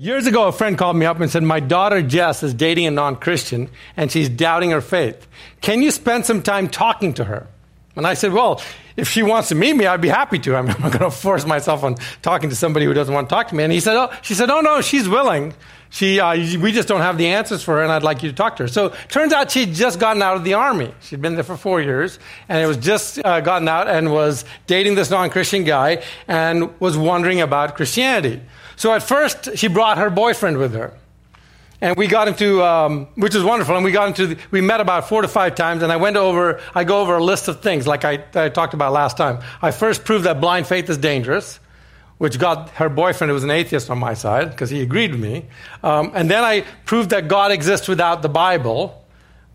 Years ago, a friend called me up and said, My daughter Jess is dating a non Christian and she's doubting her faith. Can you spend some time talking to her? And I said, Well, if she wants to meet me, I'd be happy to. I'm not going to force myself on talking to somebody who doesn't want to talk to me. And he said, Oh, she said, Oh, no, she's willing. She, uh, we just don't have the answers for her, and I'd like you to talk to her. So turns out she'd just gotten out of the army. She'd been there for four years, and it was just uh, gotten out and was dating this non Christian guy and was wondering about Christianity. So at first, she brought her boyfriend with her. And we got into, um, which is wonderful, and we got into, the, we met about four to five times, and I went over, I go over a list of things like I, I talked about last time. I first proved that blind faith is dangerous which got her boyfriend, who was an atheist, on my side because he agreed with me. Um, and then I proved that God exists without the Bible,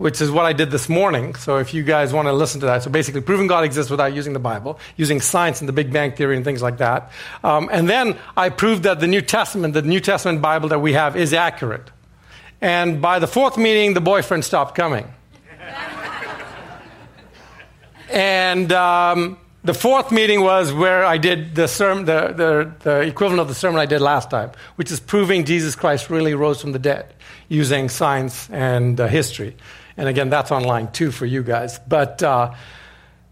which is what I did this morning. So if you guys want to listen to that, so basically proving God exists without using the Bible, using science and the Big Bang Theory and things like that. Um, and then I proved that the New Testament, the New Testament Bible that we have, is accurate. And by the fourth meeting, the boyfriend stopped coming. and um, the fourth meeting was where I did the, sermon, the, the, the, equivalent of the sermon I did last time, which is proving Jesus Christ really rose from the dead using science and uh, history. And again, that's online too for you guys. But uh,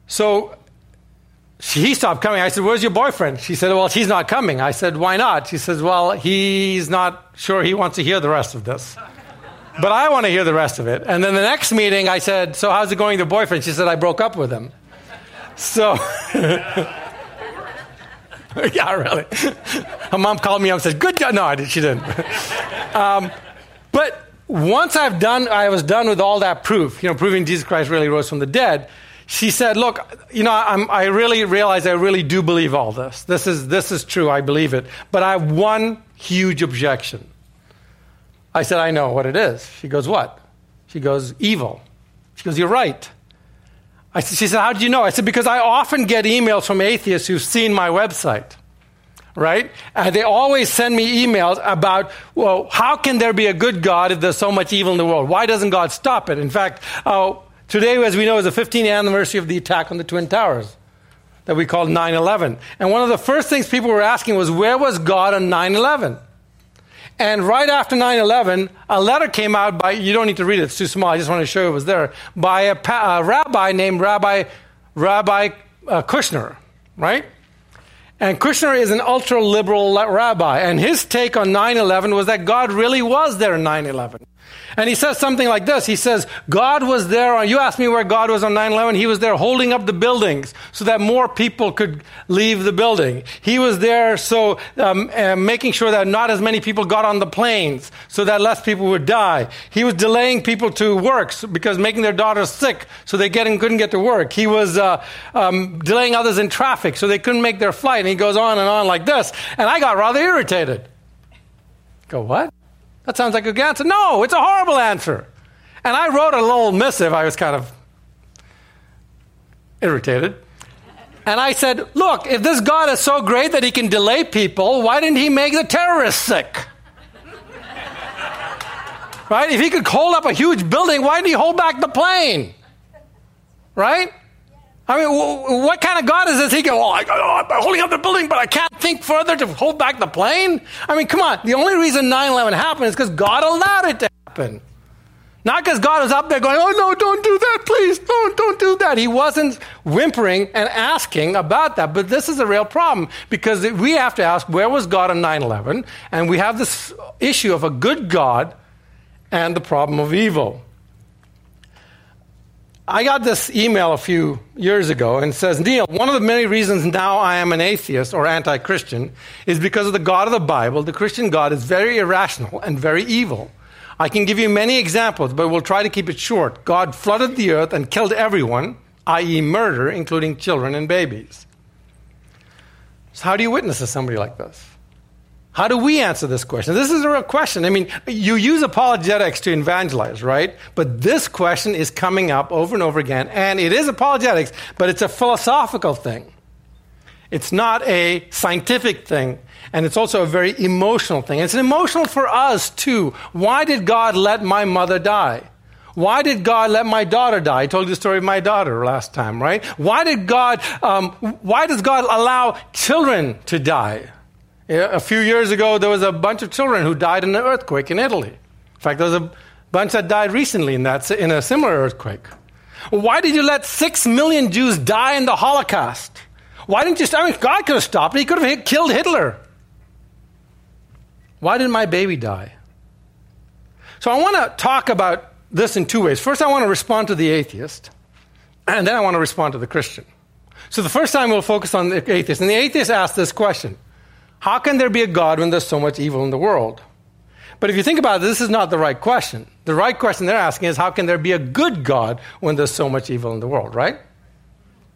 so he stopped coming. I said, Where's your boyfriend? She said, Well, he's not coming. I said, Why not? She says, Well, he's not sure he wants to hear the rest of this. But I want to hear the rest of it. And then the next meeting, I said, So how's it going, with your boyfriend? She said, I broke up with him. So, yeah, really. Her mom called me up and said, "Good job." No, she didn't. Um, but once I've done, I was done with all that proof, you know, proving Jesus Christ really rose from the dead. She said, "Look, you know, I'm, I really realize I really do believe all this. This is this is true. I believe it. But I have one huge objection." I said, "I know what it is." She goes, "What?" She goes, "Evil." She goes, "You're right." I, said, she said, How did you know? I said, Because I often get emails from atheists who've seen my website, right? And they always send me emails about, well, how can there be a good God if there's so much evil in the world? Why doesn't God stop it? In fact, uh, today, as we know, is the 15th anniversary of the attack on the Twin Towers that we call 9 11. And one of the first things people were asking was, Where was God on 9 11? And right after 9 11, a letter came out by, you don't need to read it, it's too small, I just want to show you it was there, by a, a rabbi named Rabbi, Rabbi uh, Kushner, right? And Kushner is an ultra liberal rabbi, and his take on 9 11 was that God really was there in 9 11. And he says something like this. He says, God was there. You asked me where God was on 9 11. He was there holding up the buildings so that more people could leave the building. He was there so um, uh, making sure that not as many people got on the planes so that less people would die. He was delaying people to work because making their daughters sick so they couldn't get to work. He was uh, um, delaying others in traffic so they couldn't make their flight. And he goes on and on like this. And I got rather irritated. Go, what? That sounds like a good answer. No, it's a horrible answer. And I wrote a little missive. I was kind of irritated. And I said, Look, if this God is so great that he can delay people, why didn't he make the terrorists sick? right? If he could hold up a huge building, why didn't he hold back the plane? Right? I mean, what kind of God is this? He goes, oh, oh, I'm holding up the building, but I can't think further to hold back the plane? I mean, come on. The only reason 9 11 happened is because God allowed it to happen. Not because God was up there going, oh, no, don't do that, please. Don't, don't do that. He wasn't whimpering and asking about that. But this is a real problem because we have to ask, where was God on 9 11? And we have this issue of a good God and the problem of evil. I got this email a few years ago and says, Neil, one of the many reasons now I am an atheist or anti Christian is because of the God of the Bible. The Christian God is very irrational and very evil. I can give you many examples, but we'll try to keep it short. God flooded the earth and killed everyone, i.e., murder, including children and babies. So, how do you witness to somebody like this? How do we answer this question? This is a real question. I mean, you use apologetics to evangelize, right? But this question is coming up over and over again, and it is apologetics, but it's a philosophical thing. It's not a scientific thing, and it's also a very emotional thing. It's emotional for us, too. Why did God let my mother die? Why did God let my daughter die? I told you the story of my daughter last time, right? Why did God, um, why does God allow children to die? A few years ago, there was a bunch of children who died in an earthquake in Italy. In fact, there was a bunch that died recently in, that, in a similar earthquake. Why did you let six million Jews die in the Holocaust? Why didn't you stop? I mean, God could have stopped it. He could have killed Hitler. Why did my baby die? So I want to talk about this in two ways. First, I want to respond to the atheist, and then I want to respond to the Christian. So the first time we'll focus on the atheist. And the atheist asks this question How can there be a God when there's so much evil in the world? But if you think about it, this is not the right question. The right question they're asking is how can there be a good God when there's so much evil in the world, right?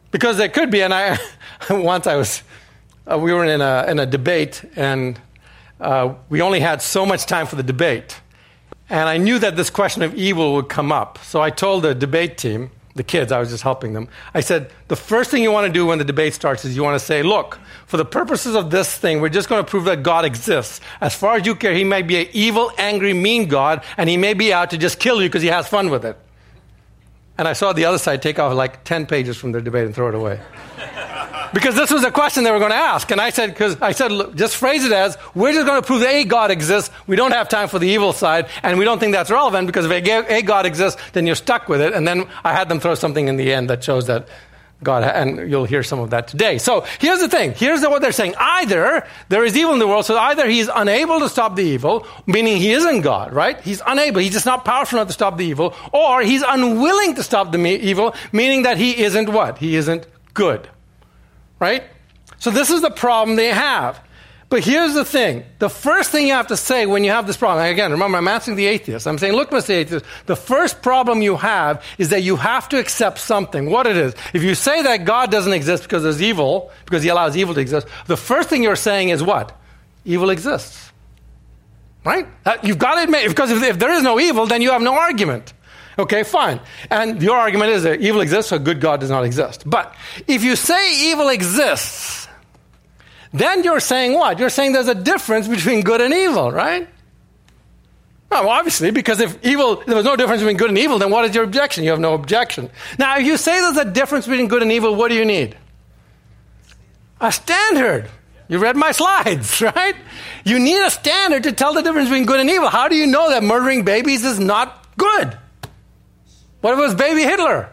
Because there could be, and I once I was, uh, we were in a, in a debate, and uh, we only had so much time for the debate. And I knew that this question of evil would come up. So I told the debate team, the kids, I was just helping them. I said, the first thing you want to do when the debate starts is you want to say, look, for the purposes of this thing, we're just going to prove that God exists. As far as you care, he may be an evil, angry, mean God, and he may be out to just kill you because he has fun with it. And I saw the other side take off like 10 pages from their debate and throw it away. Because this was a question they were going to ask. And I said, because I said, look, just phrase it as, we're just going to prove that a God exists. We don't have time for the evil side. And we don't think that's relevant because if a, a God exists, then you're stuck with it. And then I had them throw something in the end that shows that God, and you'll hear some of that today. So here's the thing. Here's what they're saying. Either there is evil in the world, so either he's unable to stop the evil, meaning he isn't God, right? He's unable. He's just not powerful enough to stop the evil, or he's unwilling to stop the evil, meaning that he isn't what? He isn't good, right? So this is the problem they have. But here's the thing. The first thing you have to say when you have this problem, again, remember, I'm asking the atheist. I'm saying, look, Mr. Atheist, the first problem you have is that you have to accept something, what it is. If you say that God doesn't exist because there's evil, because he allows evil to exist, the first thing you're saying is what? Evil exists. Right? You've got to admit, because if, if there is no evil, then you have no argument. Okay, fine. And your argument is that evil exists, so good God does not exist. But if you say evil exists, then you're saying what? You're saying there's a difference between good and evil, right? Well, obviously, because if evil, there was no difference between good and evil, then what is your objection? You have no objection. Now, if you say there's a difference between good and evil, what do you need? A standard. You read my slides, right? You need a standard to tell the difference between good and evil. How do you know that murdering babies is not good? What if it was baby Hitler?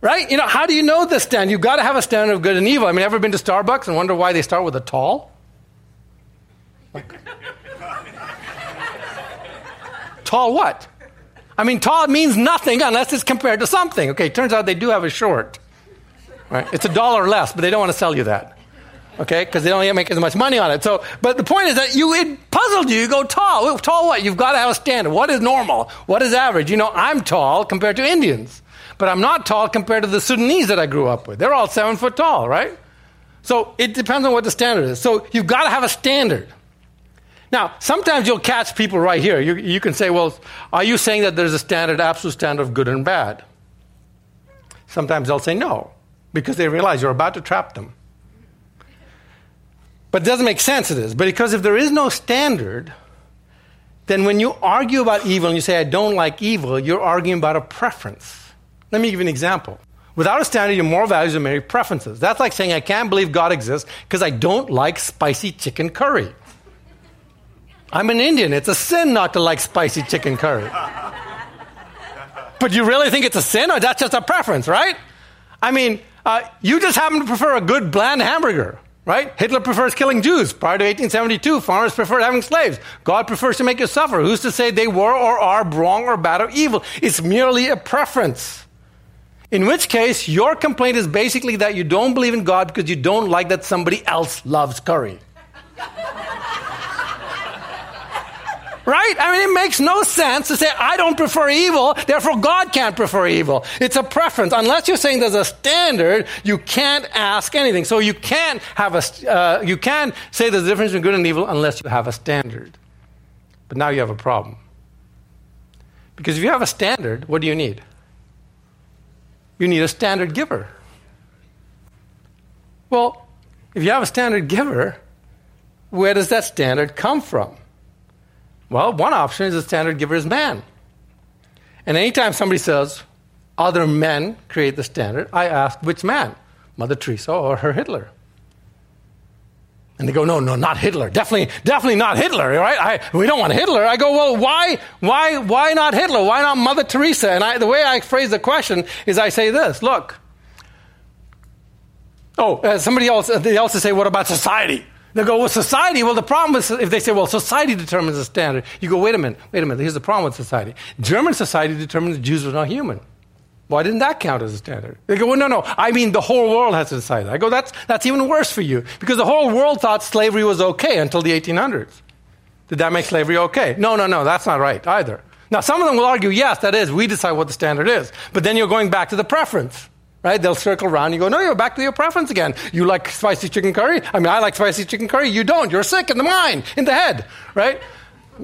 Right? You know, how do you know the standard? You've got to have a standard of good and evil. I mean, ever been to Starbucks and wonder why they start with a tall? Like, tall what? I mean, tall means nothing unless it's compared to something. Okay, turns out they do have a short. Right? It's a dollar less, but they don't want to sell you that. Okay, because they don't make as much money on it. So, but the point is that you it puzzled you. You go tall. Tall what? You've got to have a standard. What is normal? What is average? You know, I'm tall compared to Indians. But I'm not tall compared to the Sudanese that I grew up with. They're all seven foot tall, right? So it depends on what the standard is. So you've got to have a standard. Now, sometimes you'll catch people right here. You, you can say, well, are you saying that there's a standard, absolute standard of good and bad? Sometimes they'll say no, because they realize you're about to trap them. But it doesn't make sense, it is. But because if there is no standard, then when you argue about evil and you say, I don't like evil, you're arguing about a preference. Let me give you an example. Without a standard, your moral values are merely preferences. That's like saying, I can't believe God exists because I don't like spicy chicken curry. I'm an Indian. It's a sin not to like spicy chicken curry. but you really think it's a sin, or that's just a preference, right? I mean, uh, you just happen to prefer a good bland hamburger, right? Hitler prefers killing Jews. Prior to 1872, farmers preferred having slaves. God prefers to make you suffer. Who's to say they were or are wrong or bad or evil? It's merely a preference. In which case, your complaint is basically that you don't believe in God because you don't like that somebody else loves curry. Right? I mean, it makes no sense to say, I don't prefer evil, therefore God can't prefer evil. It's a preference. Unless you're saying there's a standard, you can't ask anything. So you can't have a, uh, you can't say there's a difference between good and evil unless you have a standard. But now you have a problem. Because if you have a standard, what do you need? you need a standard giver. Well, if you have a standard giver, where does that standard come from? Well, one option is the standard giver is man. And anytime somebody says, other men create the standard, I ask, which man? Mother Teresa or her Hitler? And they go, no, no, not Hitler. Definitely, definitely not Hitler, right? I, we don't want Hitler. I go, well, why, why, why not Hitler? Why not Mother Teresa? And I, the way I phrase the question is I say this, look. Oh, uh, somebody else, they also say, what about society? They go, well, society, well, the problem is if they say, well, society determines the standard, you go, wait a minute, wait a minute, here's the problem with society. German society determines Jews are not human. Why didn't that count as a standard? They go, well, no, no, I mean the whole world has to decide. I go, that's, that's even worse for you because the whole world thought slavery was okay until the 1800s. Did that make slavery okay? No, no, no, that's not right either. Now, some of them will argue, yes, that is, we decide what the standard is. But then you're going back to the preference right? They'll circle around. You go, no, you're back to your preference again. You like spicy chicken curry? I mean, I like spicy chicken curry. You don't. You're sick in the mind, in the head, right?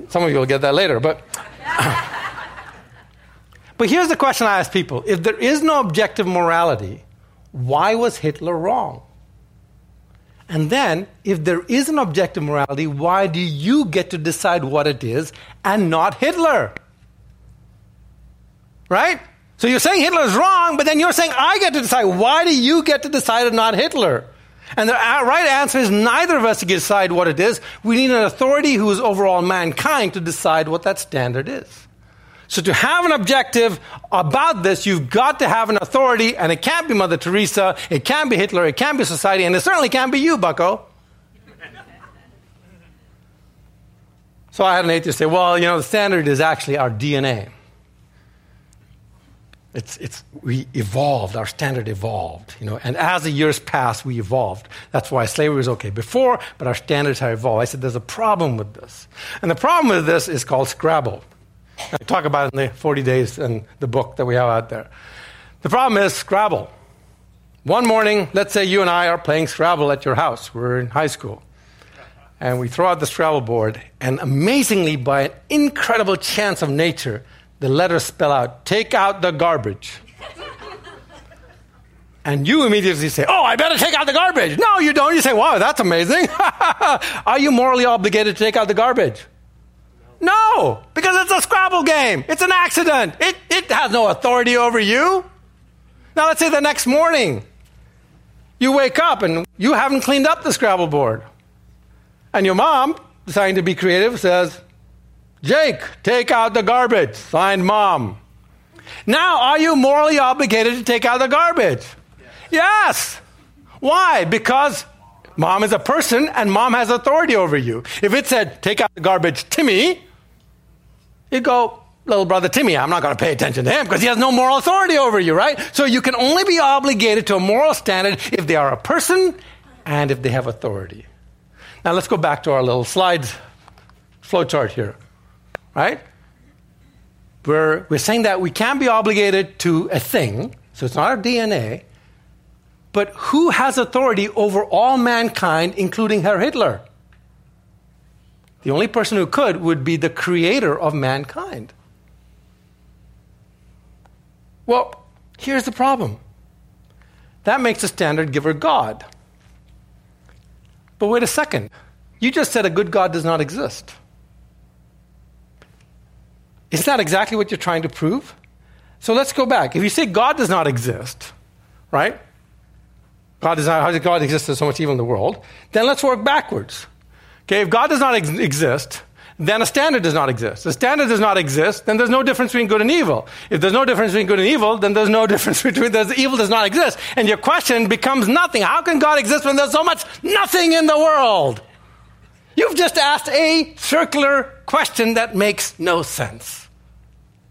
Some of you will get that later, but. but here's the question I ask people if there is no objective morality, why was Hitler wrong? And then, if there is an objective morality, why do you get to decide what it is and not Hitler? Right? So you're saying Hitler's wrong, but then you're saying I get to decide. Why do you get to decide and not Hitler? And the right answer is neither of us to decide what it is. We need an authority who is over all mankind to decide what that standard is. So to have an objective about this, you've got to have an authority, and it can't be Mother Teresa, it can't be Hitler, it can't be society, and it certainly can't be you, bucko. so I had an atheist say, well, you know, the standard is actually our DNA. It's, it's, we evolved, our standard evolved, you know, and as the years passed, we evolved. That's why slavery was okay before, but our standards have evolved. I said there's a problem with this. And the problem with this is called Scrabble. I talk about it in the 40 days and the book that we have out there. The problem is Scrabble. One morning, let's say you and I are playing Scrabble at your house. We're in high school. And we throw out the Scrabble board, and amazingly, by an incredible chance of nature, the letters spell out, take out the garbage. and you immediately say, oh, I better take out the garbage. No, you don't. You say, wow, that's amazing. Are you morally obligated to take out the garbage? No, because it's a Scrabble game. It's an accident. It, it has no authority over you. Now, let's say the next morning you wake up and you haven't cleaned up the Scrabble board. And your mom, deciding to be creative, says, Jake, take out the garbage. Signed, Mom. Now, are you morally obligated to take out the garbage? Yes. Why? Because mom is a person and mom has authority over you. If it said, take out the garbage, Timmy, you go, little brother Timmy, I'm not going to pay attention to him because he has no moral authority over you, right? So you can only be obligated to a moral standard if they are a person and if they have authority. Now let's go back to our little slides flowchart here right? We're, we're saying that we can't be obligated to a thing, so it's not our DNA, but who has authority over all mankind, including Herr Hitler? The only person who could would be the creator of mankind. Well, here's the problem that makes the standard giver God. But wait a second. You just said a good God does not exist. Is that exactly what you're trying to prove? So let's go back. If you say God does not exist, right? God does not, how does God exist? There's so much evil in the world. Then let's work backwards. Okay, if God does not ex- exist, then a standard does not exist. The standard does not exist, then there's no difference between good and evil. If there's no difference between good and evil, then there's no difference between there's, evil does not exist. And your question becomes nothing. How can God exist when there's so much nothing in the world? You've just asked a circular question that makes no sense.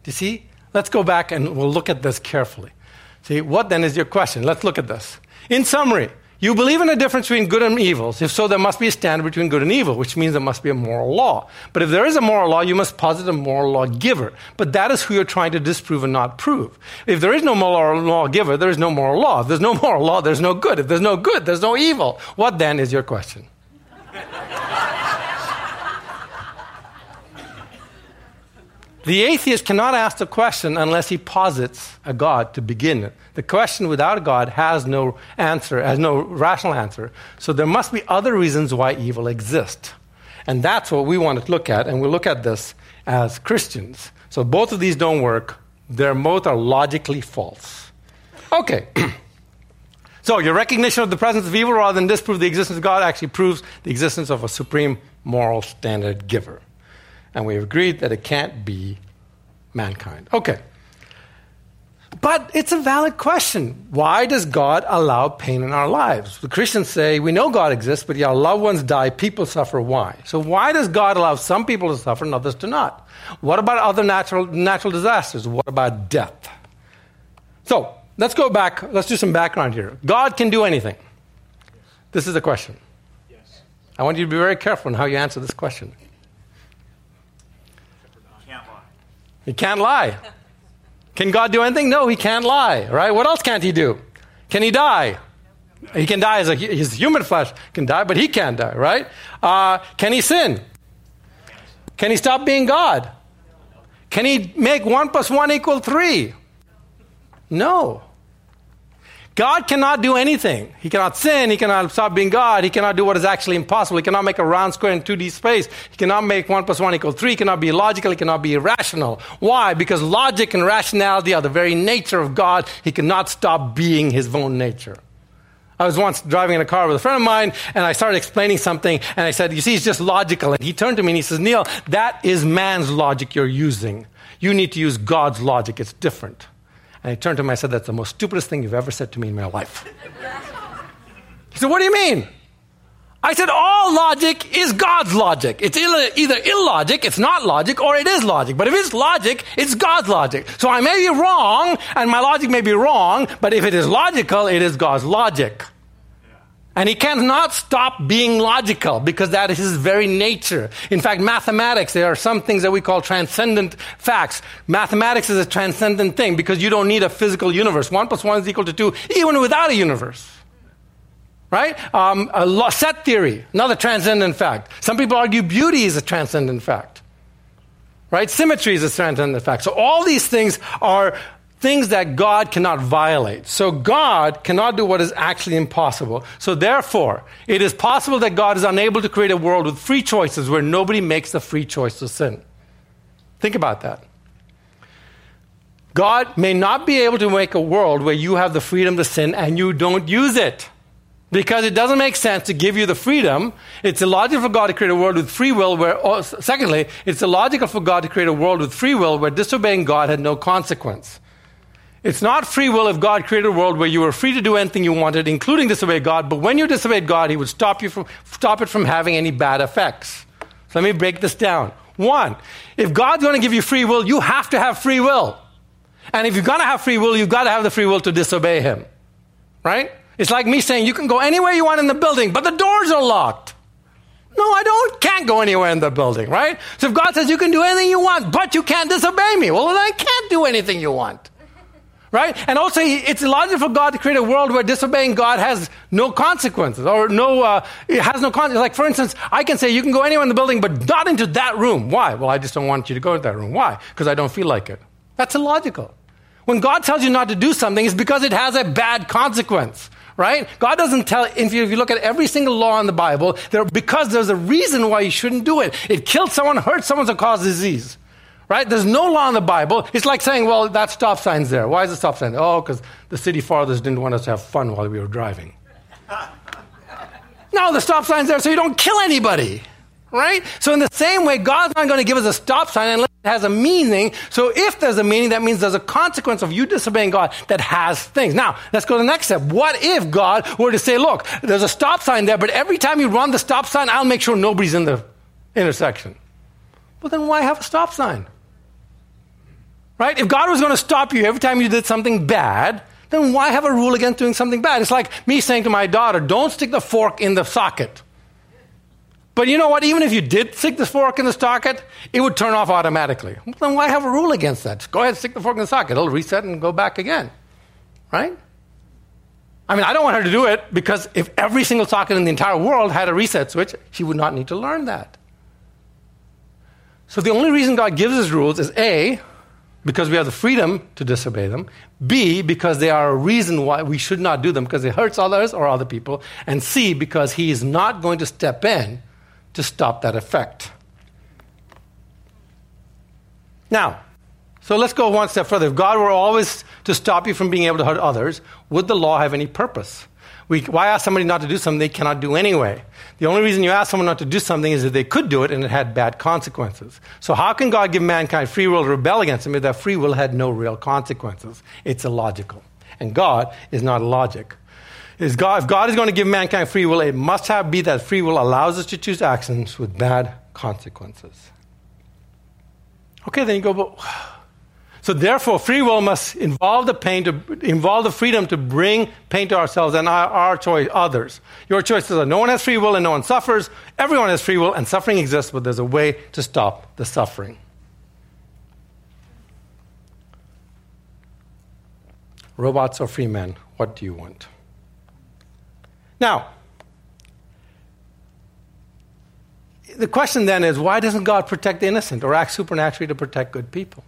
Do you see? Let's go back and we'll look at this carefully. See, what then is your question? Let's look at this. In summary, you believe in a difference between good and evils. If so, there must be a standard between good and evil, which means there must be a moral law. But if there is a moral law, you must posit a moral law giver. But that is who you're trying to disprove and not prove. If there is no moral law giver, there is no moral law. If there's no moral law, there's no good. If there's no good, there's no evil. What then is your question? The atheist cannot ask the question unless he posits a God to begin. The question without God has no answer, has no rational answer. So there must be other reasons why evil exists. And that's what we want to look at, and we'll look at this as Christians. So both of these don't work. They're both are logically false. Okay. So, your recognition of the presence of evil rather than disprove the existence of God actually proves the existence of a supreme moral standard giver. And we've agreed that it can't be mankind. Okay. But it's a valid question. Why does God allow pain in our lives? The Christians say, we know God exists, but yeah, loved ones die, people suffer. Why? So why does God allow some people to suffer and others to not? What about other natural, natural disasters? What about death? So let's go back. Let's do some background here. God can do anything. This is the question. Yes. I want you to be very careful in how you answer this question. He can't lie. He can't lie. Can God do anything? No, he can't lie, right? What else can't he do? Can he die? He can die as a his human flesh can die, but he can't die, right? Uh, can he sin? Can he stop being God? Can he make one plus one equal three? No. God cannot do anything. He cannot sin. He cannot stop being God. He cannot do what is actually impossible. He cannot make a round square in 2D space. He cannot make 1 plus 1 equal 3. He cannot be logical. He cannot be irrational. Why? Because logic and rationality are the very nature of God. He cannot stop being his own nature. I was once driving in a car with a friend of mine, and I started explaining something, and I said, You see, it's just logical. And he turned to me and he says, Neil, that is man's logic you're using. You need to use God's logic. It's different. And I turned to him and I said, That's the most stupidest thing you've ever said to me in my life. he said, What do you mean? I said, All logic is God's logic. It's either illogic, it's not logic, or it is logic. But if it's logic, it's God's logic. So I may be wrong, and my logic may be wrong, but if it is logical, it is God's logic. And he cannot stop being logical because that is his very nature. In fact, mathematics, there are some things that we call transcendent facts. Mathematics is a transcendent thing because you don't need a physical universe. One plus one is equal to two, even without a universe. Right? Um, a set theory, another transcendent fact. Some people argue beauty is a transcendent fact. Right? Symmetry is a transcendent fact. So all these things are things that God cannot violate. So God cannot do what is actually impossible. So therefore, it is possible that God is unable to create a world with free choices where nobody makes the free choice to sin. Think about that. God may not be able to make a world where you have the freedom to sin and you don't use it. Because it doesn't make sense to give you the freedom. It's illogical for God to create a world with free will where, oh, secondly, it's illogical for God to create a world with free will where disobeying God had no consequence. It's not free will if God created a world where you were free to do anything you wanted, including disobey God, but when you disobeyed God, He would stop, you from, stop it from having any bad effects. So let me break this down. One, if God's going to give you free will, you have to have free will. And if you're going to have free will, you've got to have the free will to disobey Him. Right? It's like me saying, you can go anywhere you want in the building, but the doors are locked. No, I don't, can't go anywhere in the building, right? So if God says you can do anything you want, but you can't disobey me, well, then I can't do anything you want. Right? And also, it's illogical for God to create a world where disobeying God has no consequences or no, uh, it has no consequences. Like, for instance, I can say you can go anywhere in the building, but not into that room. Why? Well, I just don't want you to go into that room. Why? Because I don't feel like it. That's illogical. When God tells you not to do something, it's because it has a bad consequence. Right? God doesn't tell, if you, if you look at every single law in the Bible, there, because there's a reason why you shouldn't do it. It killed someone, hurt someone, or caused disease. Right? There's no law in the Bible. It's like saying, well, that stop sign's there. Why is the stop sign? Oh, because the city fathers didn't want us to have fun while we were driving. no, the stop sign's there so you don't kill anybody. Right? So, in the same way, God's not going to give us a stop sign unless it has a meaning. So, if there's a meaning, that means there's a consequence of you disobeying God that has things. Now, let's go to the next step. What if God were to say, look, there's a stop sign there, but every time you run the stop sign, I'll make sure nobody's in the intersection? Well, then why have a stop sign? Right? If God was going to stop you every time you did something bad, then why have a rule against doing something bad? It's like me saying to my daughter, don't stick the fork in the socket. But you know what? Even if you did stick the fork in the socket, it would turn off automatically. Then why have a rule against that? Just go ahead and stick the fork in the socket. It'll reset and go back again. Right? I mean, I don't want her to do it because if every single socket in the entire world had a reset switch, she would not need to learn that. So the only reason God gives us rules is A, because we have the freedom to disobey them. B, because they are a reason why we should not do them because it hurts others or other people. And C, because He is not going to step in to stop that effect. Now, so let's go one step further. If God were always to stop you from being able to hurt others, would the law have any purpose? We, why ask somebody not to do something they cannot do anyway? The only reason you ask someone not to do something is that they could do it and it had bad consequences. So, how can God give mankind free will to rebel against him if that free will had no real consequences? It's illogical. And God is not logic. Is God, if God is going to give mankind free will, it must have be that free will allows us to choose actions with bad consequences. Okay, then you go, but so therefore, free will must involve the pain to involve the freedom to bring pain to ourselves and our, our choice, others. Your choices are no one has free will and no one suffers. Everyone has free will and suffering exists, but there's a way to stop the suffering. Robots or free men, what do you want? Now, the question then is why doesn't God protect the innocent or act supernaturally to protect good people?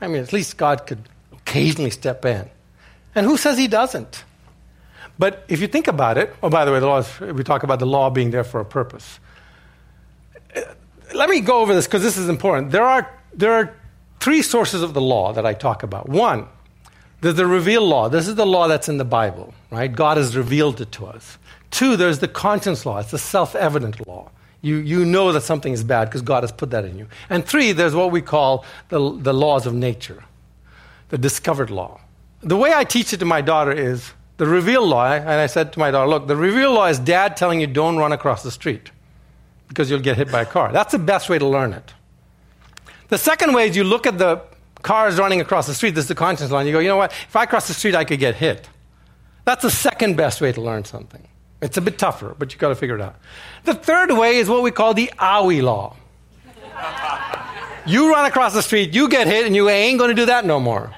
I mean, at least God could occasionally step in. And who says he doesn't? But if you think about it, oh, by the way, the law is, we talk about the law being there for a purpose. Let me go over this because this is important. There are, there are three sources of the law that I talk about. One, there's the revealed law. This is the law that's in the Bible, right? God has revealed it to us. Two, there's the conscience law. It's the self evident law. You, you know that something is bad because God has put that in you. And three, there's what we call the, the laws of nature, the discovered law. The way I teach it to my daughter is the revealed law, and I said to my daughter, look, the revealed law is dad telling you don't run across the street because you'll get hit by a car. That's the best way to learn it. The second way is you look at the cars running across the street, this is the conscience law, and you go, you know what, if I cross the street, I could get hit. That's the second best way to learn something. It's a bit tougher, but you've got to figure it out. The third way is what we call the owie law. you run across the street, you get hit, and you ain't going to do that no more.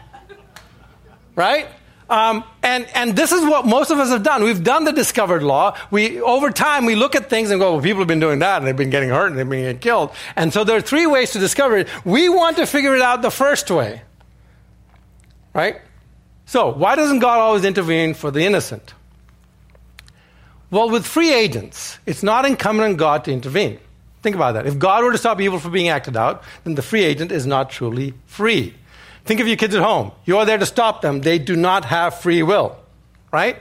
Right? Um, and, and this is what most of us have done. We've done the discovered law. We, over time, we look at things and go, well, people have been doing that and they've been getting hurt and they've been getting killed. And so there are three ways to discover it. We want to figure it out the first way. Right? So, why doesn't God always intervene for the innocent? Well, with free agents, it's not incumbent on God to intervene. Think about that. If God were to stop evil from being acted out, then the free agent is not truly free. Think of your kids at home. You are there to stop them. They do not have free will, right?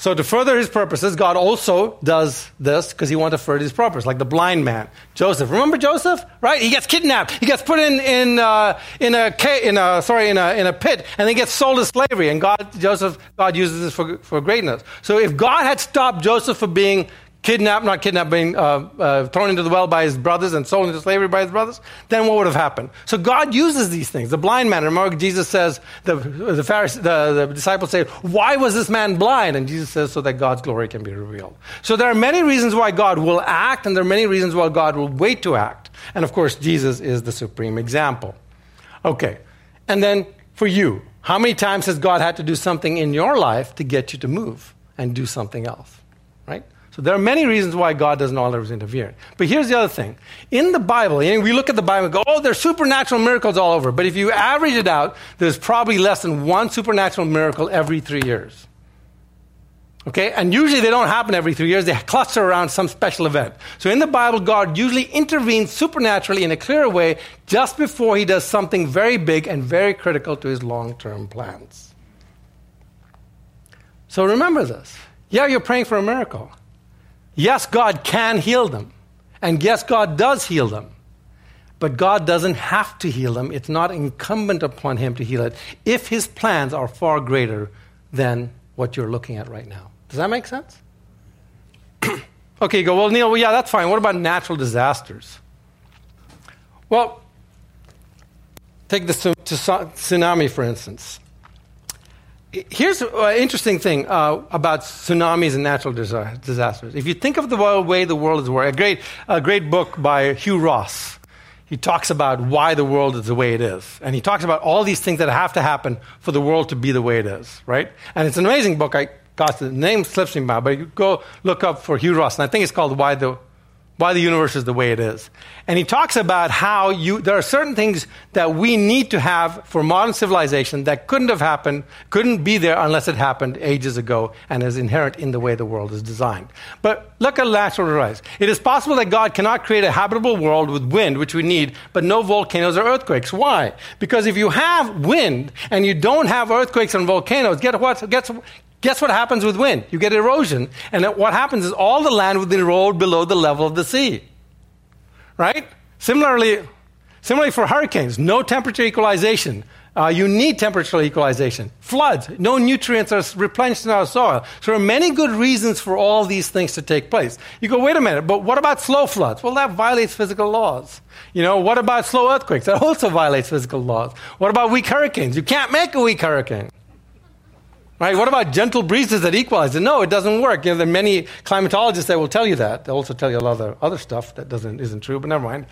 So, to further his purposes, God also does this because he wants to further his purpose, like the blind man, Joseph. Remember Joseph, right? He gets kidnapped. He gets put in, in, uh, in, a, in, a, sorry, in, a, in a pit and then gets sold to slavery. And God, Joseph, God uses this for, for greatness. So, if God had stopped Joseph from being kidnapped, not kidnapped, being uh, uh, thrown into the well by his brothers and sold into slavery by his brothers, then what would have happened? So God uses these things. The blind man, remember Jesus says, the, the, Pharisees, the, the disciples say, why was this man blind? And Jesus says, so that God's glory can be revealed. So there are many reasons why God will act, and there are many reasons why God will wait to act. And of course, Jesus is the supreme example. Okay. And then for you, how many times has God had to do something in your life to get you to move and do something else? Right? So there are many reasons why God doesn't always interfere. But here's the other thing. In the Bible, we look at the Bible and go, oh, there's supernatural miracles all over. But if you average it out, there's probably less than one supernatural miracle every three years. Okay? And usually they don't happen every three years. They cluster around some special event. So in the Bible, God usually intervenes supernaturally in a clear way just before he does something very big and very critical to his long term plans. So remember this. Yeah, you're praying for a miracle. Yes, God can heal them. And yes, God does heal them. But God doesn't have to heal them. It's not incumbent upon Him to heal it if His plans are far greater than what you're looking at right now. Does that make sense? okay, you go, well, Neil, well, yeah, that's fine. What about natural disasters? Well, take the tsunami, for instance. Here's an interesting thing uh, about tsunamis and natural disasters. If you think of the way the world is a great, a great book by Hugh Ross. He talks about why the world is the way it is. And he talks about all these things that have to happen for the world to be the way it is, right? And it's an amazing book. I got the name slips me by, but you go look up for Hugh Ross, and I think it's called Why the why the universe is the way it is. And he talks about how you, there are certain things that we need to have for modern civilization that couldn't have happened, couldn't be there unless it happened ages ago and is inherent in the way the world is designed. But look at natural rise. It is possible that God cannot create a habitable world with wind, which we need, but no volcanoes or earthquakes. Why? Because if you have wind and you don't have earthquakes and volcanoes, guess what? Guess, Guess what happens with wind? You get erosion. And what happens is all the land will erode below the level of the sea. Right? Similarly, similarly for hurricanes, no temperature equalization. Uh, you need temperature equalization. Floods, no nutrients are replenished in our soil. So there are many good reasons for all these things to take place. You go, wait a minute, but what about slow floods? Well, that violates physical laws. You know, what about slow earthquakes? That also violates physical laws. What about weak hurricanes? You can't make a weak hurricane. Right? What about gentle breezes that equalize it? No, it doesn't work. You know, there are many climatologists that will tell you that. They'll also tell you a lot of other stuff that doesn't, isn't true, but never mind.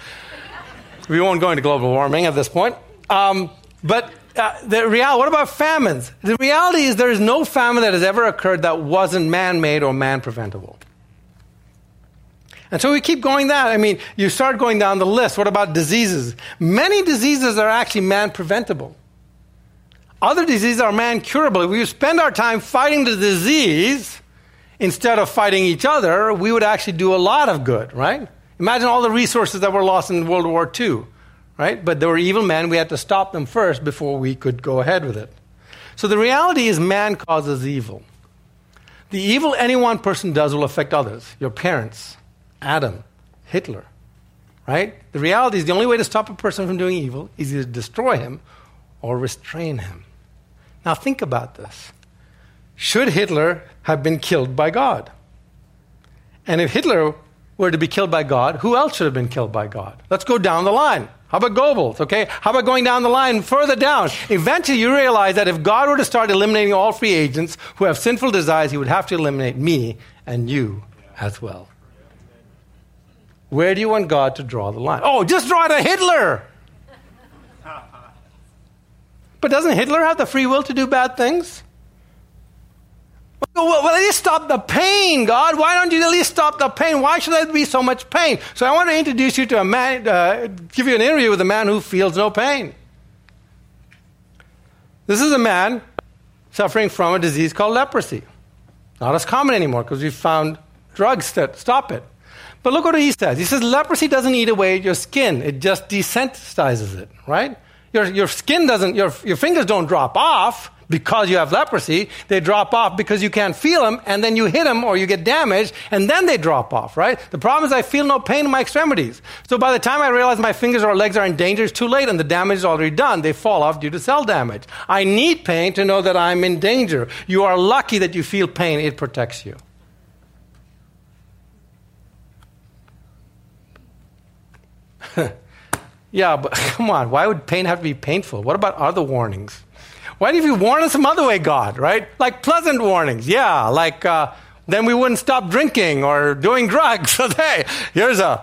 We won't go into global warming at this point. Um, but uh, the reality, what about famines? The reality is there is no famine that has ever occurred that wasn't man made or man preventable. And so we keep going that. I mean, you start going down the list. What about diseases? Many diseases are actually man preventable. Other diseases are man curable. If we spend our time fighting the disease instead of fighting each other, we would actually do a lot of good, right? Imagine all the resources that were lost in World War II right? But there were evil men. We had to stop them first before we could go ahead with it. So the reality is, man causes evil. The evil any one person does will affect others your parents, Adam, Hitler, right? The reality is, the only way to stop a person from doing evil is either destroy him or restrain him. Now, think about this. Should Hitler have been killed by God? And if Hitler were to be killed by God, who else should have been killed by God? Let's go down the line. How about Goebbels? Okay. How about going down the line further down? Eventually, you realize that if God were to start eliminating all free agents who have sinful desires, he would have to eliminate me and you as well. Where do you want God to draw the line? Oh, just draw it at Hitler. But doesn't Hitler have the free will to do bad things? Well, well, at least stop the pain, God. Why don't you at least stop the pain? Why should there be so much pain? So I want to introduce you to a man, uh, give you an interview with a man who feels no pain. This is a man suffering from a disease called leprosy. Not as common anymore because we've found drugs that stop it. But look what he says. He says leprosy doesn't eat away your skin, it just desensitizes it, right? Your, your skin doesn't, your, your fingers don't drop off because you have leprosy, they drop off because you can't feel them, and then you hit them or you get damaged, and then they drop off, right? The problem is I feel no pain in my extremities. So by the time I realize my fingers or legs are in danger, it's too late, and the damage is already done. They fall off due to cell damage. I need pain to know that I'm in danger. You are lucky that you feel pain, it protects you. yeah, but come on, why would pain have to be painful? What about other warnings? Why don't you warn us some other way, God, right? Like pleasant warnings. Yeah, like uh, then we wouldn't stop drinking or doing drugs. So, hey, here's a,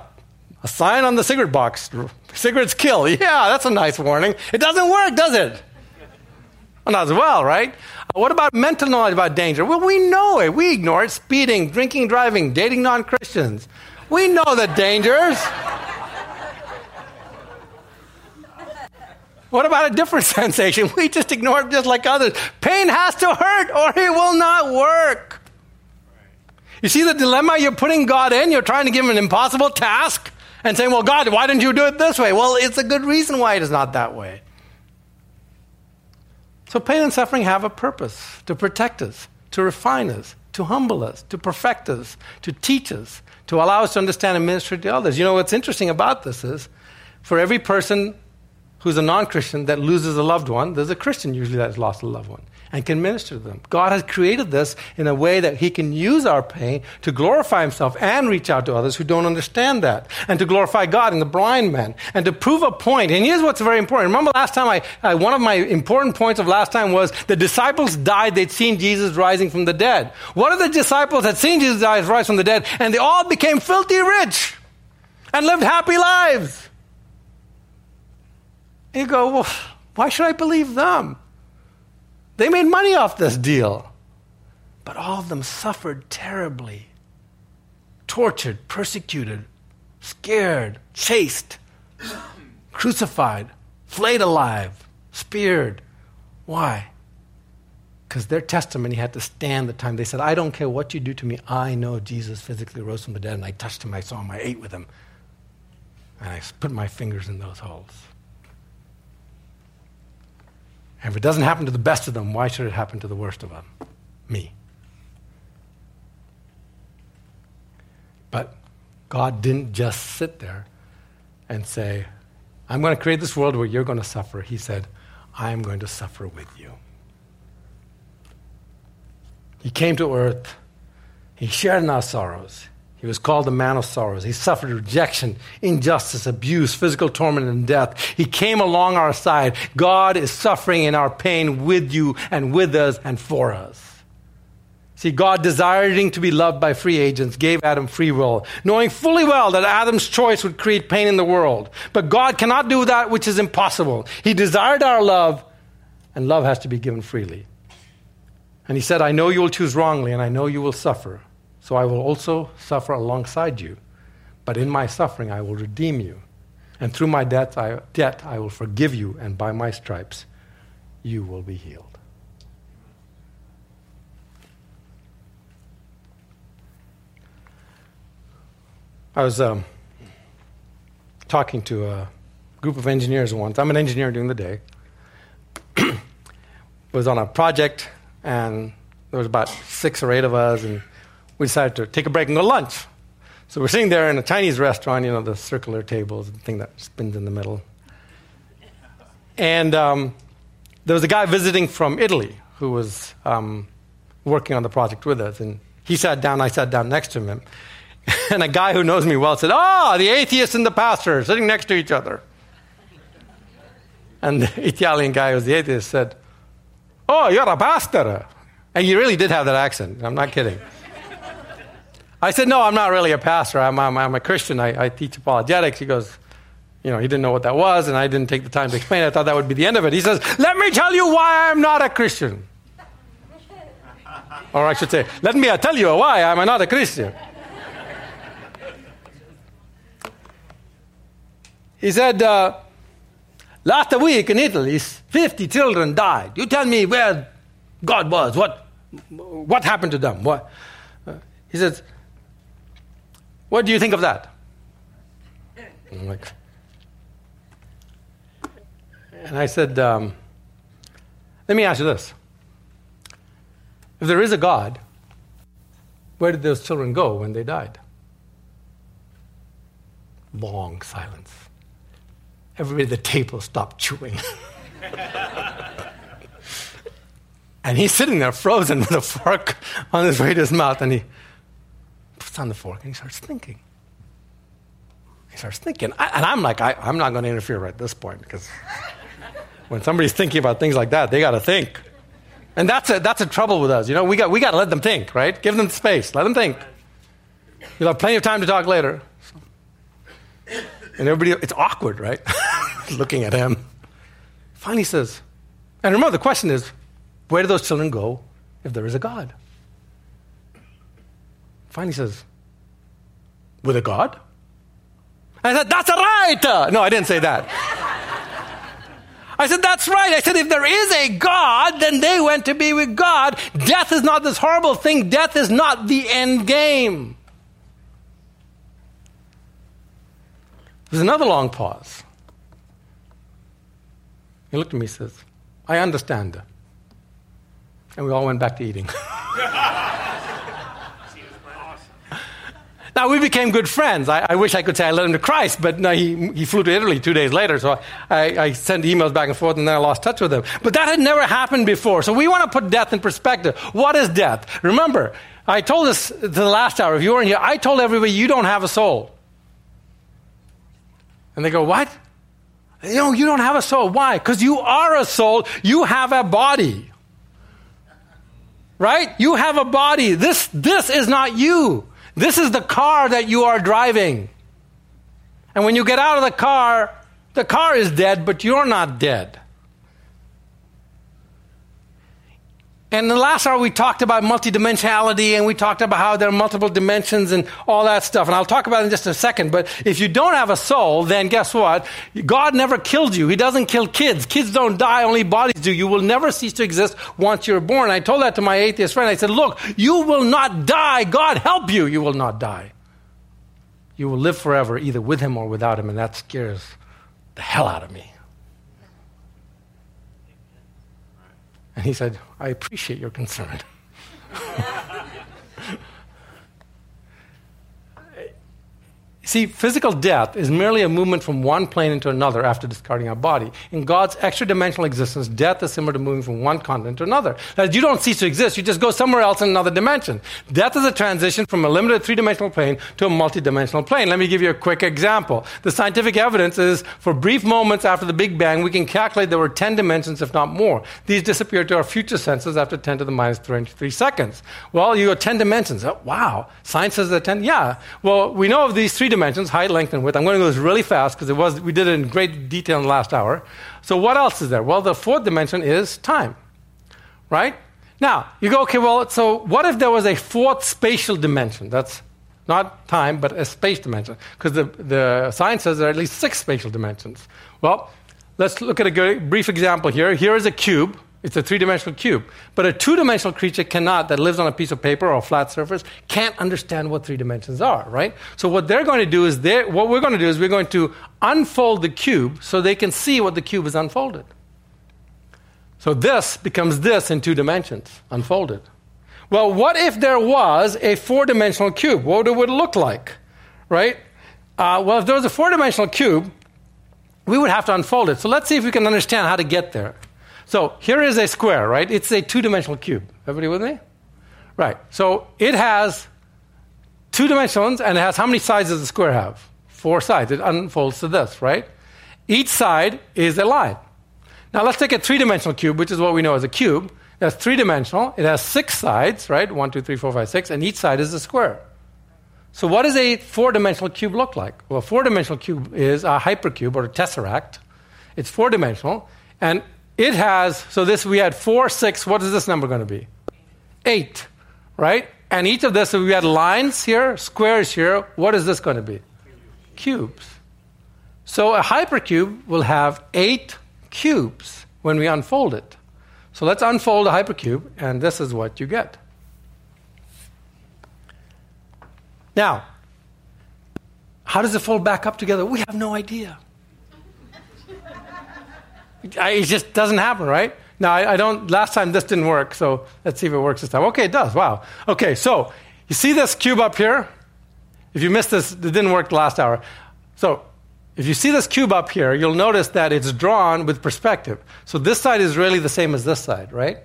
a sign on the cigarette box cigarettes kill. Yeah, that's a nice warning. It doesn't work, does it? Not as well, right? Uh, what about mental knowledge about danger? Well, we know it. We ignore it. Speeding, drinking, driving, dating non Christians. We know the dangers. What about a different sensation? We just ignore it just like others. Pain has to hurt or it will not work. You see the dilemma you're putting God in? You're trying to give him an impossible task and saying, Well, God, why didn't you do it this way? Well, it's a good reason why it is not that way. So, pain and suffering have a purpose to protect us, to refine us, to humble us, to perfect us, to teach us, to allow us to understand and minister to others. You know what's interesting about this is for every person who's a non Christian that loses a loved one, there's a Christian usually that has lost a loved one and can minister to them. God has created this in a way that He can use our pain to glorify Himself and reach out to others who don't understand that, and to glorify God in the blind man, and to prove a point. And here's what's very important. Remember last time, I, I, one of my important points of last time was the disciples died, they'd seen Jesus rising from the dead. One of the disciples had seen Jesus rise from the dead, and they all became filthy rich and lived happy lives. And you go, well, why should I believe them? They made money off this deal. But all of them suffered terribly tortured, persecuted, scared, chased, crucified, flayed alive, speared. Why? Because their testimony had to stand the time. They said, I don't care what you do to me. I know Jesus physically rose from the dead, and I touched him, I saw him, I ate with him. And I put my fingers in those holes. And if it doesn't happen to the best of them, why should it happen to the worst of them? me. But God didn't just sit there and say, I'm going to create this world where you're going to suffer. He said, I'm going to suffer with you. He came to earth. He shared in our sorrows. He was called the man of sorrows. He suffered rejection, injustice, abuse, physical torment, and death. He came along our side. God is suffering in our pain with you and with us and for us. See, God, desiring to be loved by free agents, gave Adam free will, knowing fully well that Adam's choice would create pain in the world. But God cannot do that which is impossible. He desired our love, and love has to be given freely. And He said, I know you will choose wrongly, and I know you will suffer. So I will also suffer alongside you. But in my suffering, I will redeem you. And through my death I, debt, I will forgive you, and by my stripes, you will be healed. I was um, talking to a group of engineers once. I'm an engineer during the day. was on a project, and there was about six or eight of us, and we decided to take a break and go to lunch. So we're sitting there in a Chinese restaurant, you know, the circular tables, the thing that spins in the middle. And um, there was a guy visiting from Italy who was um, working on the project with us. And he sat down, I sat down next to him. And a guy who knows me well said, Ah, oh, the atheist and the pastor sitting next to each other. And the Italian guy who was the atheist said, Oh, you're a pastor. And he really did have that accent. I'm not kidding. I said, No, I'm not really a pastor. I'm, I'm, I'm a Christian. I, I, teach apologetics. He goes, You know, he didn't know what that was, and I didn't take the time to explain it. I thought that would be the end of it. He says, Let me tell you why I'm not a Christian. or I should say, Let me tell you why I'm not a Christian. he said, uh, Last week in Italy, 50 children died. You tell me where God was. What, what happened to them? What? Uh, he says, what do you think of that? I'm like, and I said, um, let me ask you this. If there is a God, where did those children go when they died? Long silence. Everybody at the table stopped chewing. and he's sitting there frozen with a fork on his way to his mouth, and he puts on the fork and he starts thinking. He starts thinking. I, and I'm like, I, I'm not going to interfere right at this point because when somebody's thinking about things like that, they got to think. And that's a, that's a trouble with us. You know, we got, we got to let them think, right? Give them space. Let them think. You'll have plenty of time to talk later. And everybody, it's awkward, right? Looking at him. Finally says, and remember the question is, where do those children go if there is a God? Finally says, With a God? I said, That's right. No, I didn't say that. I said, That's right. I said, If there is a God, then they went to be with God. Death is not this horrible thing, death is not the end game. There's another long pause. He looked at me and says, I understand. And we all went back to eating. Now, we became good friends. I, I, wish I could say I led him to Christ, but no, he, he flew to Italy two days later, so I, I sent emails back and forth, and then I lost touch with him. But that had never happened before. So we want to put death in perspective. What is death? Remember, I told this the last hour, if you weren't here, I told everybody you don't have a soul. And they go, What? You know, you don't have a soul. Why? Because you are a soul, you have a body. Right? You have a body. This, this is not you. This is the car that you are driving. And when you get out of the car, the car is dead, but you're not dead. And the last hour, we talked about multidimensionality and we talked about how there are multiple dimensions and all that stuff. And I'll talk about it in just a second. But if you don't have a soul, then guess what? God never killed you. He doesn't kill kids. Kids don't die, only bodies do. You will never cease to exist once you're born. I told that to my atheist friend. I said, Look, you will not die. God help you. You will not die. You will live forever, either with him or without him. And that scares the hell out of me. And he said, I appreciate your concern. See, physical death is merely a movement from one plane into another after discarding our body. In God's extra dimensional existence, death is similar to moving from one continent to another. That you don't cease to exist, you just go somewhere else in another dimension. Death is a transition from a limited three dimensional plane to a multi-dimensional plane. Let me give you a quick example. The scientific evidence is for brief moments after the Big Bang, we can calculate there were 10 dimensions, if not more. These disappear to our future senses after 10 to the minus 23 seconds. Well, you got 10 dimensions. Oh, wow. Science says that 10? Yeah. Well, we know of these three dimensions, height, length, and width. I'm going to go this really fast because it was we did it in great detail in the last hour. So what else is there? Well, the fourth dimension is time. Right? Now, you go, okay, well, so what if there was a fourth spatial dimension? That's not time, but a space dimension. Because the, the science says there are at least six spatial dimensions. Well, let's look at a brief example here. Here is a cube. It's a three dimensional cube. But a two dimensional creature cannot, that lives on a piece of paper or a flat surface, can't understand what three dimensions are, right? So what they're going to do is, what we're going to do is we're going to unfold the cube so they can see what the cube is unfolded. So this becomes this in two dimensions, unfolded. Well, what if there was a four dimensional cube? What would it look like, right? Uh, well, if there was a four dimensional cube, we would have to unfold it. So let's see if we can understand how to get there. So here is a square, right? It's a two dimensional cube. Everybody with me? Right. So it has two dimensions and it has how many sides does the square have? Four sides. It unfolds to this, right? Each side is a line. Now let's take a three dimensional cube, which is what we know as a cube. That's three dimensional. It has six sides, right? One, two, three, four, five, six, and each side is a square. So what does a four dimensional cube look like? Well, a four dimensional cube is a hypercube or a tesseract. It's four dimensional, and it has, so this we had four, six, what is this number going to be? Eight, right? And each of this, we had lines here, squares here, what is this going to be? Cubes. So a hypercube will have eight cubes when we unfold it. So let's unfold a hypercube, and this is what you get. Now, how does it fold back up together? We have no idea. It just doesn't happen, right? Now, I, I, don't, last time this didn't work, so let's see if it works this time. Okay, it does. Wow. Okay, so you see this cube up here? If you missed this, it didn't work last hour. So if you see this cube up here, you'll notice that it's drawn with perspective. So this side is really the same as this side, right?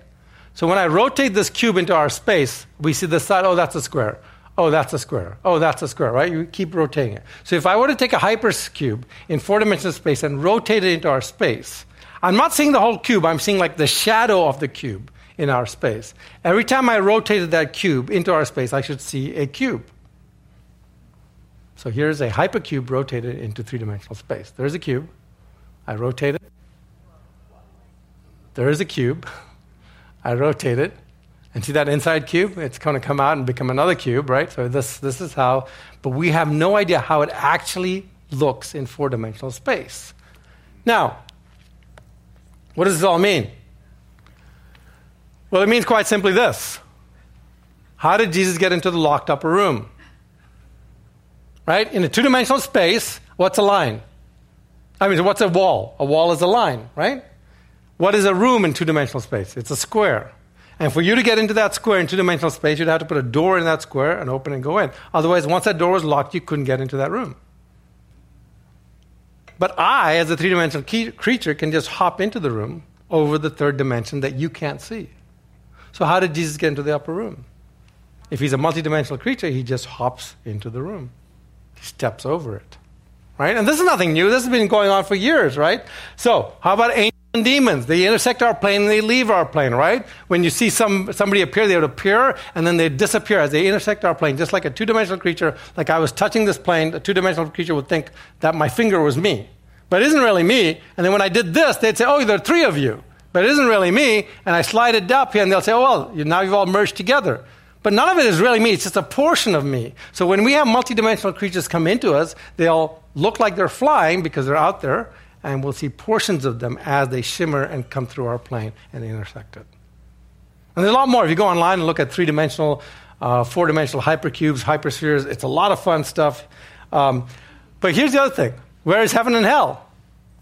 So when I rotate this cube into our space, we see this side, oh, that's a square. Oh, that's a square. Oh, that's a square, right? You keep rotating it. So if I were to take a hypercube in four dimensional space and rotate it into our space, I'm not seeing the whole cube, I'm seeing like the shadow of the cube in our space. Every time I rotated that cube into our space, I should see a cube. So here's a hypercube rotated into three dimensional space. There's a cube. I rotate it. There is a cube. I rotate it. And see that inside cube? It's going to come out and become another cube, right? So this, this is how, but we have no idea how it actually looks in four dimensional space. Now, what does this all mean? Well, it means quite simply this How did Jesus get into the locked upper room? Right? In a two dimensional space, what's a line? I mean, what's a wall? A wall is a line, right? What is a room in two dimensional space? It's a square. And for you to get into that square in two dimensional space, you'd have to put a door in that square and open and go in. Otherwise, once that door was locked, you couldn't get into that room. But I, as a three dimensional creature, can just hop into the room over the third dimension that you can't see. So, how did Jesus get into the upper room? If he's a multidimensional creature, he just hops into the room, he steps over it. Right? And this is nothing new. This has been going on for years, right? So, how about angels demons? They intersect our plane and they leave our plane, right? When you see some, somebody appear, they would appear and then they disappear as they intersect our plane, just like a two dimensional creature. Like I was touching this plane, a two dimensional creature would think that my finger was me. But it isn't really me. And then when I did this, they'd say, oh, there are three of you. But it isn't really me. And I slide it up here and they'll say, oh, well, now you've all merged together. But none of it is really me. It's just a portion of me. So when we have multidimensional creatures come into us, they'll look like they're flying because they're out there, and we'll see portions of them as they shimmer and come through our plane and intersect it. And there's a lot more. If you go online and look at three dimensional, uh, four dimensional hypercubes, hyperspheres, it's a lot of fun stuff. Um, but here's the other thing where is heaven and hell?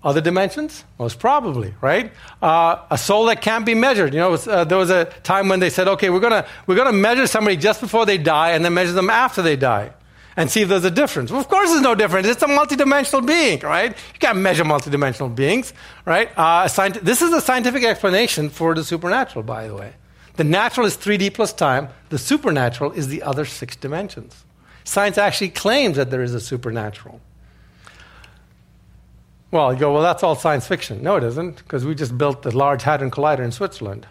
Other dimensions? Most probably, right? Uh, a soul that can't be measured. You know, uh, there was a time when they said, okay, we're going we're gonna measure somebody just before they die and then measure them after they die and see if there's a difference. Well, of course there's no difference. It's a multidimensional being, right? You can't measure multidimensional beings, right? Uh, this is a scientific explanation for the supernatural, by the way. The natural is 3D plus time. The supernatural is the other six dimensions. Science actually claims that there is a supernatural. Well, you go, well, that's all science fiction. No, it isn't, because we just built the Large Hadron Collider in Switzerland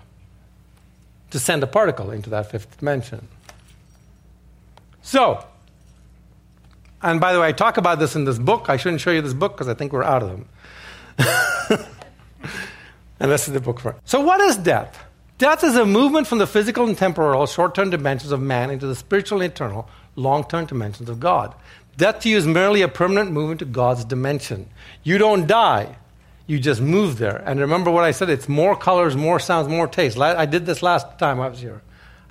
to send a particle into that fifth dimension. So, and by the way, I talk about this in this book. I shouldn't show you this book because I think we're out of them. and this is the book for it. So, what is death? Death is a movement from the physical and temporal, short term dimensions of man into the spiritual and eternal, long term dimensions of God. Death to you is merely a permanent movement to God's dimension. You don't die, you just move there. And remember what I said it's more colors, more sounds, more taste. I did this last time I was here.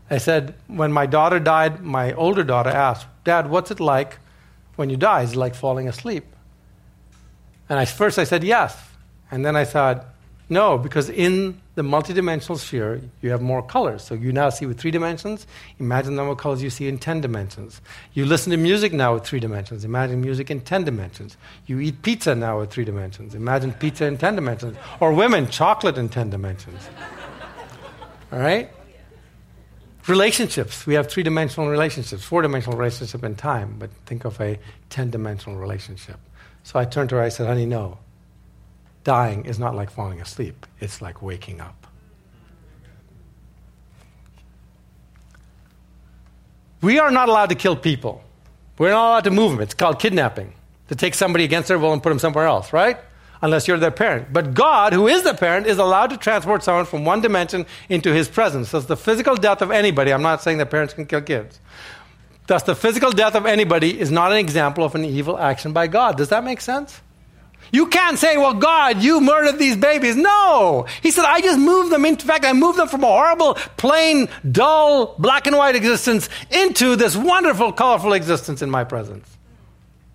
I said, when my daughter died, my older daughter asked, Dad, what's it like when you die? Is like falling asleep? And I, first I said yes. And then I thought, no, because in the multidimensional sphere, you have more colors. So you now see with three dimensions. Imagine the number of colors you see in 10 dimensions. You listen to music now with three dimensions. Imagine music in 10 dimensions. You eat pizza now with three dimensions. Imagine pizza in 10 dimensions. Or women, chocolate in 10 dimensions. All right? Relationships. We have three dimensional relationships, four dimensional relationship in time, but think of a 10 dimensional relationship. So I turned to her, I said, honey, no dying is not like falling asleep, it's like waking up. We are not allowed to kill people. We're not allowed to move them. It's called kidnapping. To take somebody against their will and put them somewhere else, right? Unless you're their parent. But God, who is the parent, is allowed to transport someone from one dimension into his presence. Thus, the physical death of anybody, I'm not saying that parents can kill kids. Thus, the physical death of anybody is not an example of an evil action by God. Does that make sense? You can't say, well, God, you murdered these babies. No. He said, I just moved them. In fact, I moved them from a horrible, plain, dull, black and white existence into this wonderful, colorful existence in my presence.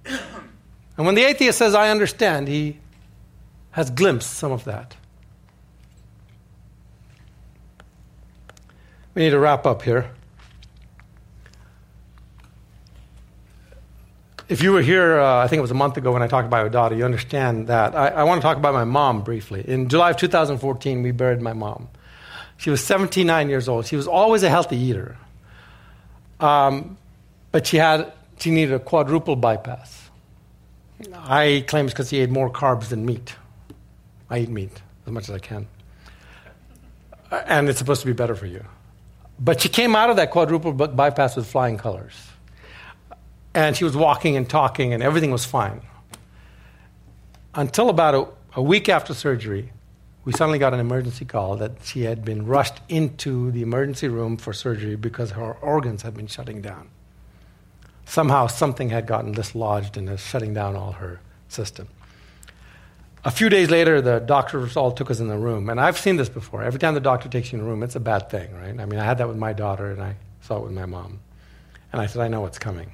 And when the atheist says, I understand, he has glimpsed some of that. We need to wrap up here. if you were here, uh, I think it was a month ago when I talked about daughter, you understand that. I, I, want to talk about my mom briefly. In July of 2014, we buried my mom. She was 79 years old. She was always a healthy eater. Um, but she, had, she needed a quadruple bypass. I claim it's because she ate more carbs than meat. I eat meat as much as I can. Uh, and it's supposed to be better for you. But she came out of that quadruple bypass with flying colors and she was walking and talking, and everything was fine. Until about a, a, week after surgery, we suddenly got an emergency call that she had been rushed into the emergency room for surgery because her organs had been shutting down. Somehow, something had gotten dislodged and is shutting down all her system. A few days later, the doctors all took us in the room, and I've seen this before. Every time the doctor takes you in the room, it's a bad thing, right? I mean, I had that with my daughter, and I saw it with my mom. And I said, I know what's coming.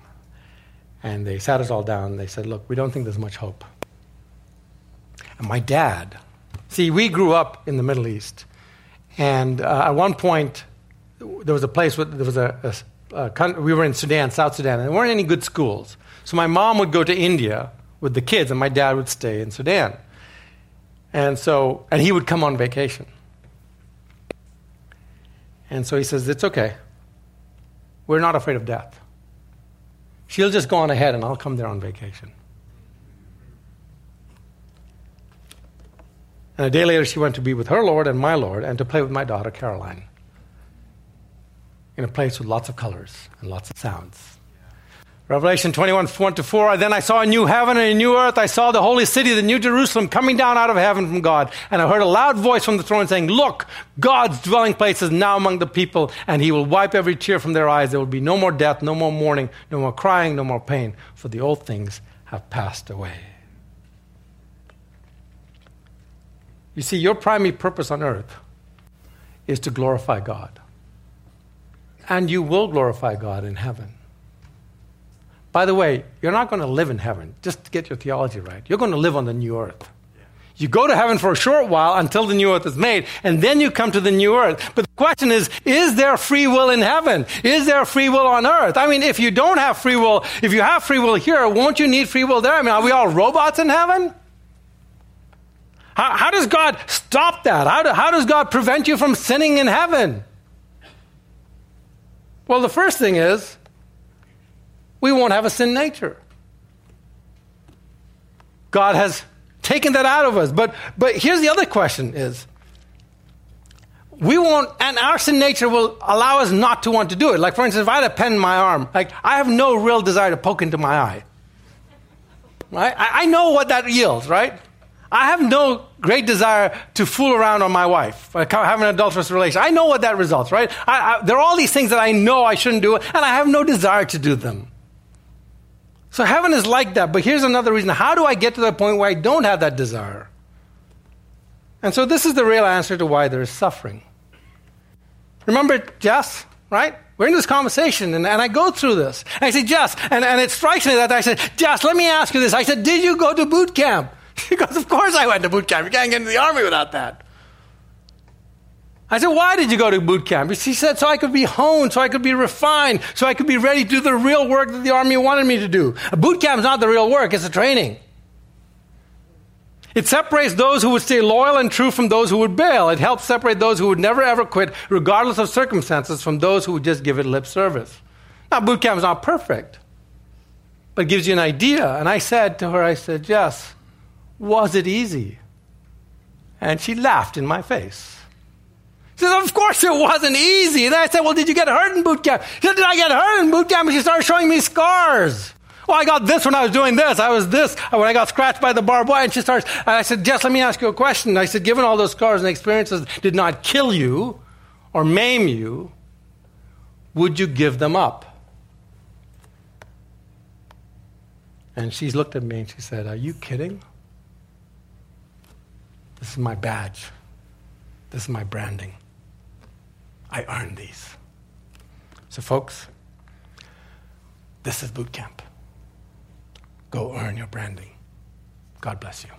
And they sat us all down. They said, Look, we don't think there's much hope. And my dad, see, we grew up in the Middle East. And uh, at one point, there was a place, where, there was a, a, a, we were in Sudan, South Sudan, and there weren't any good schools. So my mom would go to India with the kids, and my dad would stay in Sudan. And so, and he would come on vacation. And so he says, It's okay. We're not afraid of death. She'll just go on ahead and I'll come there on vacation. And a day later, she went to be with her Lord and my Lord and to play with my daughter Caroline in a place with lots of colors and lots of sounds. Revelation 21, 1 to 4. Then I saw a new heaven and a new earth. I saw the holy city, the new Jerusalem, coming down out of heaven from God. And I heard a loud voice from the throne saying, Look, God's dwelling place is now among the people, and he will wipe every tear from their eyes. There will be no more death, no more mourning, no more crying, no more pain, for the old things have passed away. You see, your primary purpose on earth is to glorify God. And you will glorify God in heaven. By the way, you're not going to live in heaven, just to get your theology right. You're going to live on the new earth. You go to heaven for a short while until the new earth is made, and then you come to the new earth. But the question is, is there free will in heaven? Is there free will on earth? I mean, if you don't have free will, if you have free will here, won't you need free will there? I mean, are we all robots in heaven? How, how does God stop that? How, do, how does God prevent you from sinning in heaven? Well, the first thing is, we won't have a sin nature. God has taken that out of us. But, but here's the other question is, we won't, and our sin nature will allow us not to want to do it. Like, for instance, if I had a pen in my arm, like, I have no real desire to poke into my eye. Right? I, I know what that yields, right? I have no great desire to fool around on my wife, uh, like have an adulterous relation. I know what that results, right? I, I, there are all these things that I know I shouldn't do, and I have no desire to do them. So heaven is like that. But here's another reason. How do I get to the point where I don't have that desire? And so this is the real answer to why there is suffering. Remember Jess, right? We're in this conversation, and, and I go through this. And I say, Jess, and, and it strikes me that I said, Jess, let me ask you this. I said, Did you go to boot camp? She goes, Of course I went to boot camp. You can't get into the army without that. I said, Why did you go to boot camp? She said, So I could be honed, so I could be refined, so I could be ready to do the real work that the Army wanted me to do. A boot camp is not the real work, it's a training. It separates those who would stay loyal and true from those who would bail. It helps separate those who would never ever quit, regardless of circumstances, from those who would just give it lip service. Now, boot camp is not perfect, but it gives you an idea. And I said to her, I said, Yes, was it easy? And she laughed in my face. Says, Of course it wasn't easy. And I said, Well, did you get hurt in boot camp? She said, Did I get hurt in boot camp? And she started showing me scars. Well, I got this when I was doing this. I was this when I got scratched by the barbed wire. And she starts, and I said, Jess, let me ask you a question. I said, given all those scars and experiences did not kill you or maim you, would you give them up? And she looked at me and she said, Are you kidding? This is my badge. This is my branding. I earned these. So, folks, this is boot camp. Go earn your branding. God bless you.